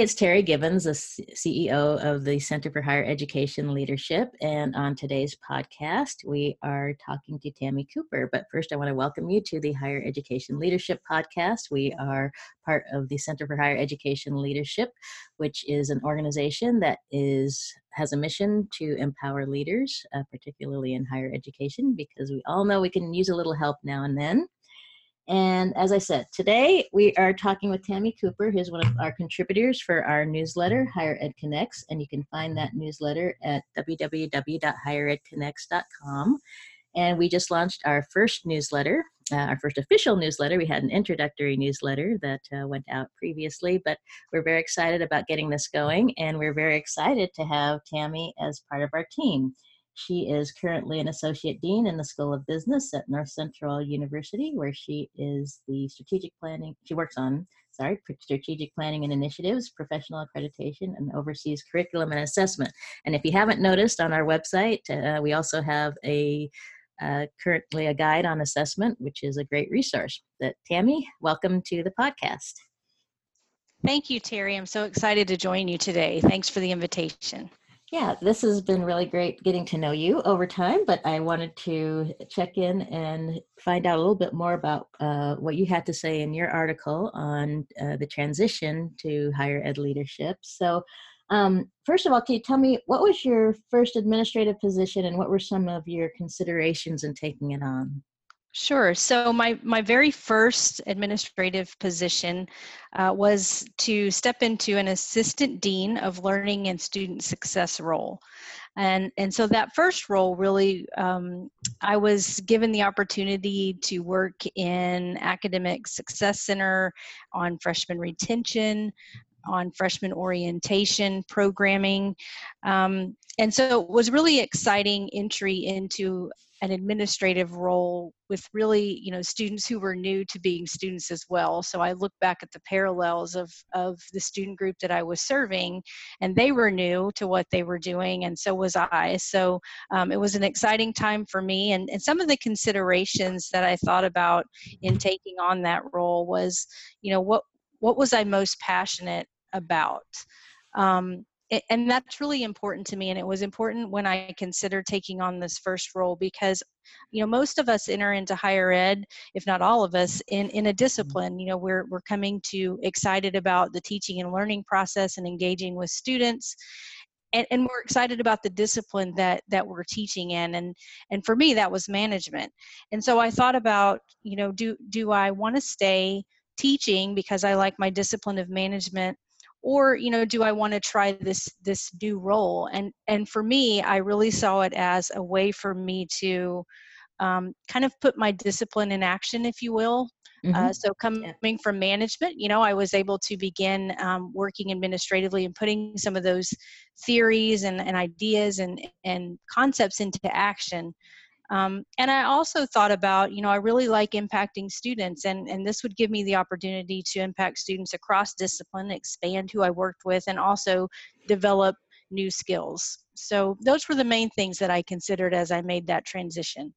it's Terry Gibbons, the CEO of the Center for Higher Education Leadership. And on today's podcast, we are talking to Tammy Cooper. But first, I want to welcome you to the Higher Education Leadership Podcast. We are part of the Center for Higher Education Leadership, which is an organization that is has a mission to empower leaders, uh, particularly in higher education, because we all know we can use a little help now and then. And as I said, today we are talking with Tammy Cooper, who's one of our contributors for our newsletter, Higher Ed Connects. And you can find that newsletter at www.higheredconnects.com. And we just launched our first newsletter, uh, our first official newsletter. We had an introductory newsletter that uh, went out previously, but we're very excited about getting this going. And we're very excited to have Tammy as part of our team. She is currently an associate dean in the School of Business at North Central University, where she is the strategic planning, she works on, sorry, strategic planning and initiatives, professional accreditation, and oversees curriculum and assessment. And if you haven't noticed on our website, uh, we also have a uh, currently a guide on assessment, which is a great resource. That Tammy, welcome to the podcast. Thank you, Terry. I'm so excited to join you today. Thanks for the invitation. Yeah, this has been really great getting to know you over time, but I wanted to check in and find out a little bit more about uh, what you had to say in your article on uh, the transition to higher ed leadership. So, um, first of all, can you tell me what was your first administrative position and what were some of your considerations in taking it on? Sure. So my my very first administrative position uh, was to step into an assistant dean of learning and student success role, and and so that first role really um, I was given the opportunity to work in academic success center on freshman retention, on freshman orientation programming. Um, and so it was really exciting entry into an administrative role with really you know students who were new to being students as well. So i look back at the parallels of of the student group that i was serving and they were new to what they were doing and so was i. So um, it was an exciting time for me and, and some of the considerations that i thought about in taking on that role was you know what what was i most passionate about? Um, and that's really important to me and it was important when i considered taking on this first role because you know most of us enter into higher ed if not all of us in in a mm-hmm. discipline you know we're we're coming to excited about the teaching and learning process and engaging with students and, and we're excited about the discipline that that we're teaching in and and for me that was management and so i thought about you know do do i want to stay teaching because i like my discipline of management or you know do i want to try this this new role and and for me i really saw it as a way for me to um, kind of put my discipline in action if you will uh, mm-hmm. uh, so coming yeah. from management you know i was able to begin um, working administratively and putting some of those theories and, and ideas and and concepts into action um, and I also thought about, you know, I really like impacting students, and, and this would give me the opportunity to impact students across discipline, expand who I worked with, and also develop new skills. So those were the main things that I considered as I made that transition.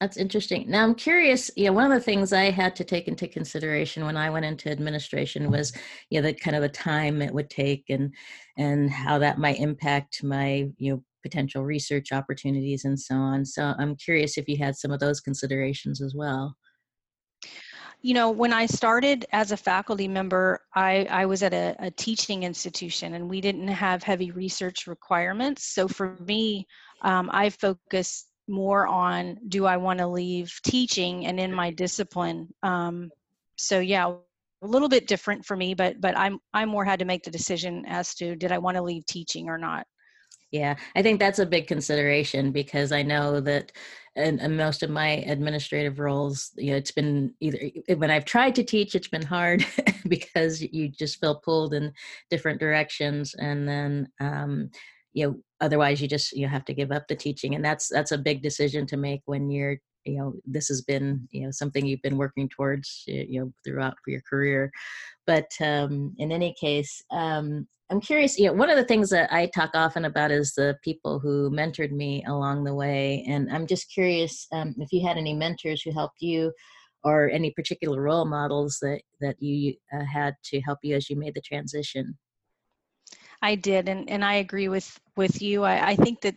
That's interesting. Now I'm curious, you know, one of the things I had to take into consideration when I went into administration was, you know, the kind of the time it would take and and how that might impact my, you know, potential research opportunities and so on. So I'm curious if you had some of those considerations as well. You know, when I started as a faculty member, I, I was at a, a teaching institution and we didn't have heavy research requirements. So for me, um, I focused more on do I want to leave teaching and in my discipline. Um, so yeah, a little bit different for me, but but I'm I more had to make the decision as to did I want to leave teaching or not. Yeah, I think that's a big consideration because I know that in, in, most of my administrative roles, you know, it's been either when I've tried to teach, it's been hard because you just feel pulled in different directions, and then um, you know, otherwise you just you have to give up the teaching, and that's that's a big decision to make when you're you know this has been you know something you've been working towards you know throughout your career but um, in any case um, I'm curious, you know, one of the things that I talk often about is the people who mentored me along the way. And I'm just curious um, if you had any mentors who helped you or any particular role models that, that you uh, had to help you as you made the transition. I did, and, and I agree with with you. I, I think that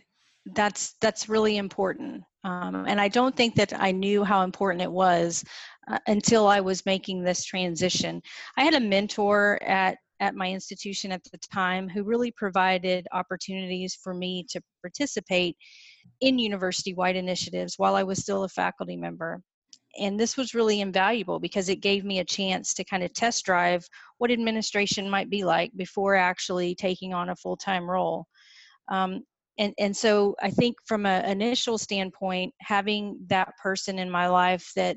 that's that's really important, um, and I don't think that I knew how important it was uh, until I was making this transition. I had a mentor at at my institution at the time who really provided opportunities for me to participate in university wide initiatives while I was still a faculty member. And this was really invaluable because it gave me a chance to kind of test drive what administration might be like before actually taking on a full-time role. Um, and and so i think from an initial standpoint having that person in my life that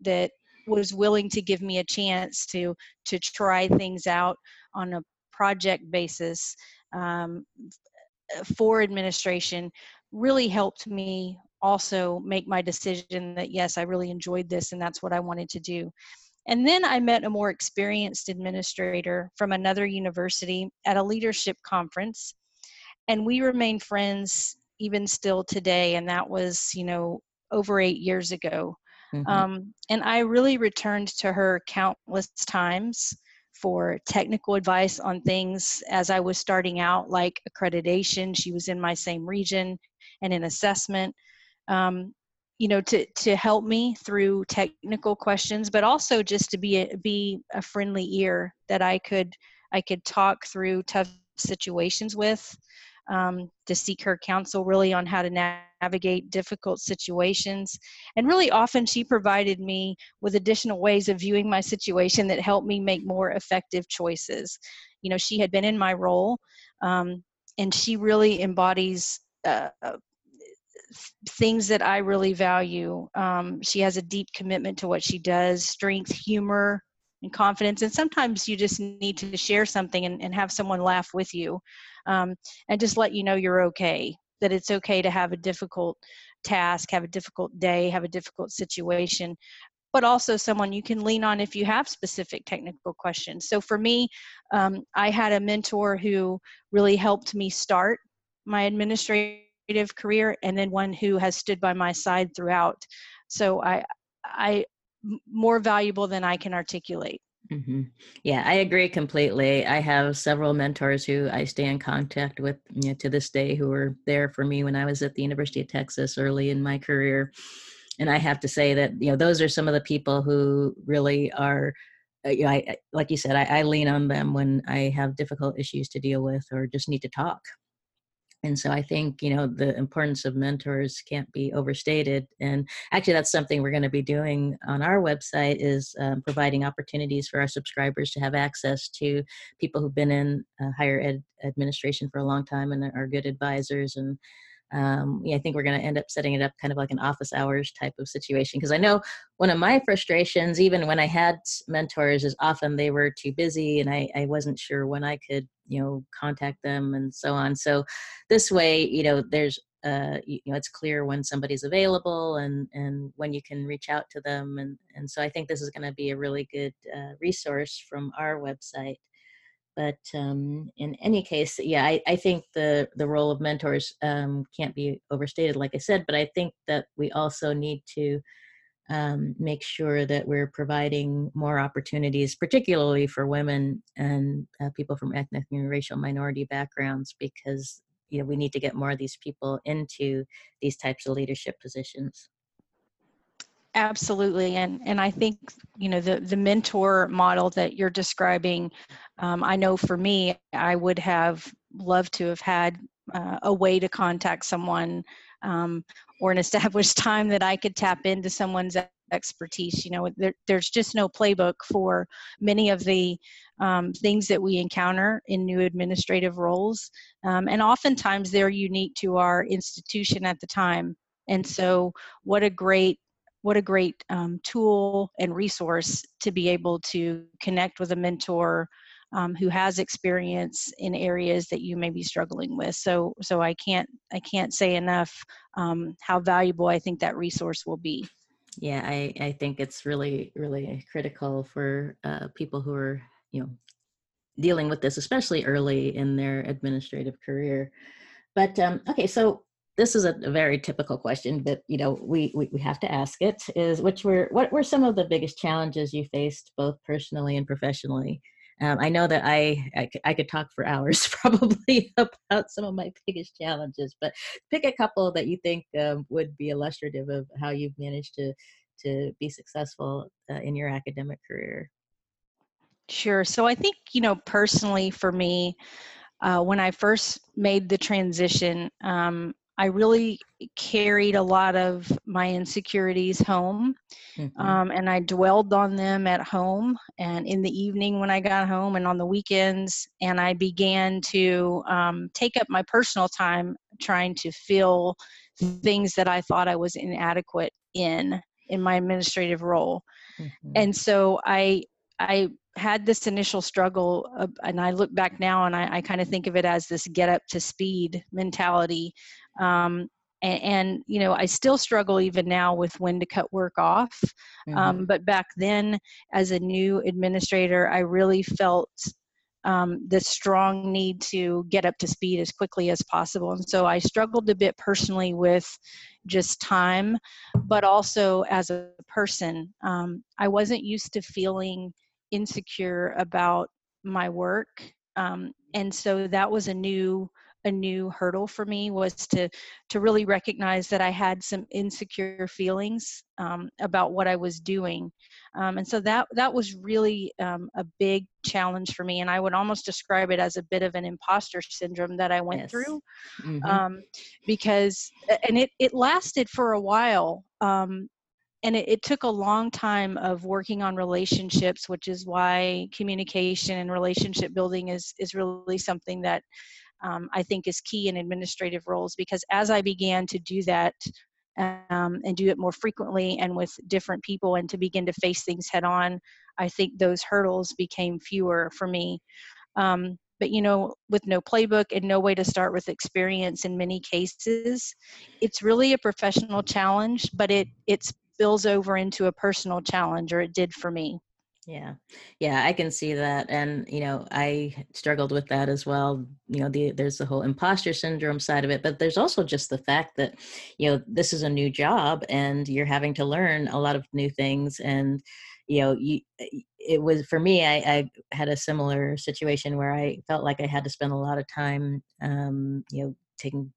that was willing to give me a chance to to try things out on a project basis um, for administration really helped me also make my decision that yes, I really enjoyed this and that's what I wanted to do. And then I met a more experienced administrator from another university at a leadership conference. And we remain friends even still today. And that was, you know, over eight years ago. Mm-hmm. Um, and I really returned to her countless times for technical advice on things as I was starting out, like accreditation. She was in my same region and in assessment um, you know to to help me through technical questions but also just to be a, be a friendly ear that i could i could talk through tough situations with um, to seek her counsel really on how to navigate difficult situations and really often she provided me with additional ways of viewing my situation that helped me make more effective choices you know she had been in my role um, and she really embodies uh, things that I really value. Um, she has a deep commitment to what she does, strength, humor, and confidence. And sometimes you just need to share something and, and have someone laugh with you um, and just let you know you're okay, that it's okay to have a difficult task, have a difficult day, have a difficult situation. But also someone you can lean on if you have specific technical questions. So for me, um, I had a mentor who really helped me start my administrative career and then one who has stood by my side throughout so i i more valuable than i can articulate mm-hmm. yeah i agree completely. I have several mentors who i stay in contact with you know, to this day who were there for me when i was at the university of texas early in my career. And i have to say that you know those are some of the people who really are uh, you know, I, like you said, I, I lean on them when I have difficult issues to deal with or just need to talk and so i think you know the importance of mentors can't be overstated and actually that's something we're going to be doing on our website is um, providing opportunities for our subscribers to have access to people who've been in uh, higher ed administration for a long time and are good advisors and um, yeah, I think we're going to end up setting it up kind of like an office hours type of situation. Because I know one of my frustrations, even when I had mentors, is often they were too busy and I, I wasn't sure when I could, you know, contact them and so on. So this way, you know, there's uh, you, know it's clear when somebody's available and and when you can reach out to them and and so i think this is going to be a really good uh, resource from our website but um, in any case, yeah, I, I, think the the role of mentors um, can't be overstated, like I said. But I think that we also need to um, make sure that we're providing more opportunities, particularly for women and uh, people from ethnic and racial minority backgrounds, because you know we need to get more of these people into these types of leadership positions. Absolutely, and and I think you know the the mentor model that you're describing. Um, I know for me, I would have loved to have had uh, a way to contact someone um, or an established time that I could tap into someone's expertise. You know, there, there's just no playbook for many of the um, things that we encounter in new administrative roles, um, and oftentimes they're unique to our institution at the time. And so, what a great what a great um, tool and resource to be able to connect with a mentor um, who has experience in areas that you may be struggling with. So, so I can't I can't say enough um, how valuable I think that resource will be. Yeah, I I think it's really really critical for uh, people who are you know dealing with this, especially early in their administrative career. But um, okay, so this is a, very typical question, but you know we, we, we have to ask it. Is which were what were some of the biggest challenges you faced both personally and professionally um, I know that I, I, I could talk for hours probably about some of my biggest challenges, but pick a couple that you think um, would be illustrative of how you've managed to to be successful uh, in your academic career. Sure. So I think you know personally for me, uh, when I first made the transition, um, I really carried a lot of my insecurities home, mm-hmm. um, and I dwelled on them at home and in the evening when I got home and on the weekends. And I began to um, take up my personal time trying to fill things that I thought I was inadequate in in my administrative role. Mm-hmm. And so I I had this initial struggle, uh, and I look back now and I, I kind of think of it as this get up to speed mentality. Um, and, and, you know, I still struggle even now with when to cut work off. Mm-hmm. Um, but back then, as a new administrator, I really felt um, the strong need to get up to speed as quickly as possible. And so I struggled a bit personally with just time, but also as a person. Um, I wasn't used to feeling insecure about my work um, and so that was a new a new hurdle for me was to to really recognize that I had some insecure feelings um, about what I was doing, um, and so that that was really um, a big challenge for me. And I would almost describe it as a bit of an imposter syndrome that I went yes. through, mm-hmm. Um, because and it it lasted for a while. And it, it, took a long time of working on relationships which is why communication and relationship building is is really something that um, I think is key in administrative roles because as I began to do that um, and do it more frequently and with different people and to begin to face things head on, I think those hurdles became fewer for me. Um, but you know, with no playbook and no way to start with experience in many cases, it's really a professional challenge, but it it spills over into a personal challenge, or it did for me. Yeah. Yeah, I can see that. And, you know, I struggled with that as well. You know, the, there's the whole imposter syndrome side of it, but there's also just the fact that, you know, this is a new job and you're having to learn a lot of new things. And, you know, you, it was for me, I, I had a similar situation where I felt like I had to spend a lot of time, um, you know, taking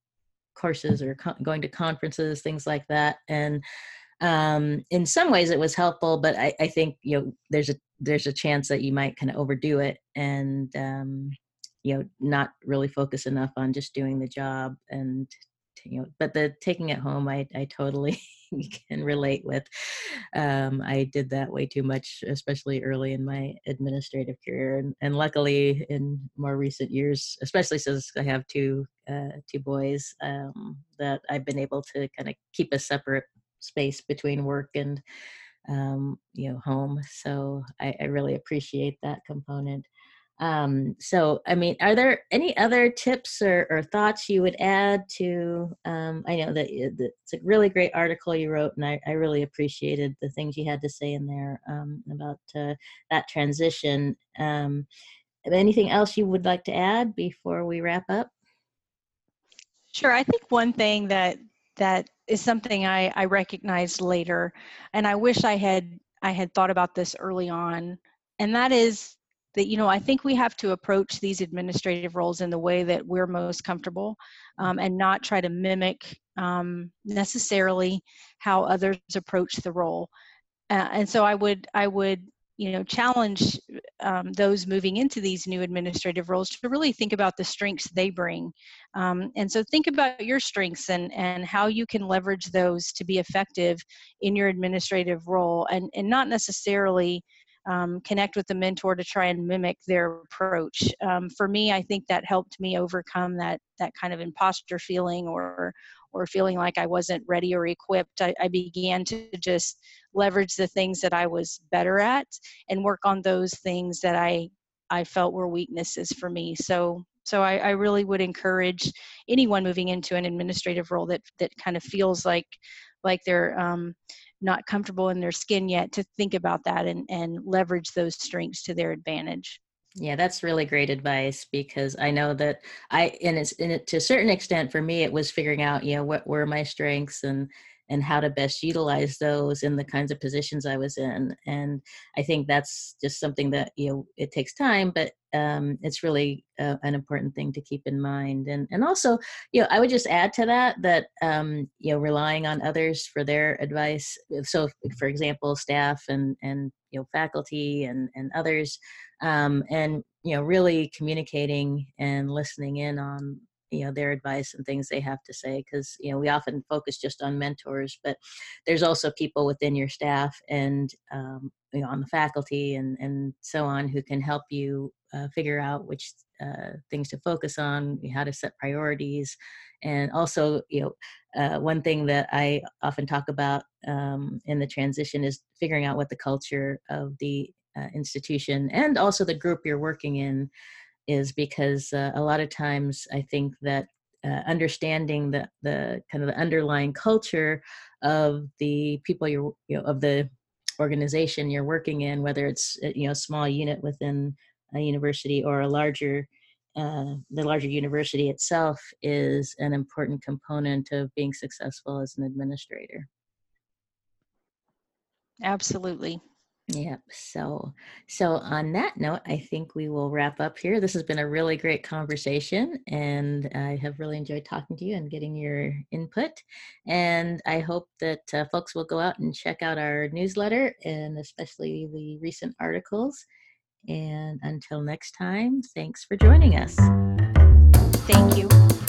courses or going to conferences, things like that. And, um, in some ways it was helpful, but I, I, think you know there's a there's a chance that you might kind of overdo it and um, you know not really focus enough on just doing the job and you know but the taking it home I I totally can relate with. Um, I did that way too much, especially early in my administrative career, and, and luckily in more recent years, especially since I have two uh, two boys, um, that I've been able to kind of keep a separate space between work and um, you know home so I, I, really appreciate that component um, so i mean are there any other tips or, or thoughts you would add to um, i know that it's a really great article you wrote and i, I really appreciated the things you had to say in there um, about uh, that transition um, anything else you would like to add before we wrap up Sure. I think one thing that that is something I, I recognized later, and I wish I had I had thought about this early on, and that is that you know I think we have to approach these administrative roles in the way that we're most comfortable, um, and not try to mimic um, necessarily how others approach the role. Uh, and so I would I would you know challenge um, those moving into these new administrative roles to really think about the strengths they bring um, and so think about your strengths and and how you can leverage those to be effective in your administrative role and and not necessarily um, connect with the mentor to try and mimic their approach. Um, for me, I think that helped me overcome that that kind of imposter feeling or or feeling like I wasn't ready or equipped. I, I began to just leverage the things that I was better at and work on those things that I I felt were weaknesses for me. So so I, I, really would encourage anyone moving into an administrative role that that kind of feels like like they're um, not comfortable in their skin yet to think about that and, and leverage those strengths to their advantage. Yeah, that's really great advice because I know that I, and it's it to a certain extent for me, it was figuring out, you know, what were my strengths and, and how to best utilize those in the kinds of positions I was in. And I think that's just something that you know it takes time, but um, it's really uh, an important thing to keep in mind. And and also, you know, I would just add to that that um, you know relying on others for their advice. So, for example, staff and and you know faculty and and others, um, and you know really communicating and listening in on you know their advice and things they have to say because you know we often focus just on mentors but there's also people within your staff and um, you know on the faculty and and so on who can help you uh, figure out which uh, things to focus on how to set priorities. And also you know uh, one thing that i often talk about um, in the transition is figuring out what the culture of the uh, institution and also the group you're working in is because uh, a lot of times I think that uh, understanding the the kind of the underlying culture of the people you're you know of the organization you're working in, whether it's uh, you know a small unit within a university or a larger uh, the larger university itself is an important component of being successful as an administrator. Absolutely. Yep. So, so on that note, I think we will wrap up here. This has been a really great conversation, and I have really enjoyed talking to you and getting your input. And I hope that uh, folks will go out and check out our newsletter and especially the recent articles. And until next time, thanks for joining us. Thank you.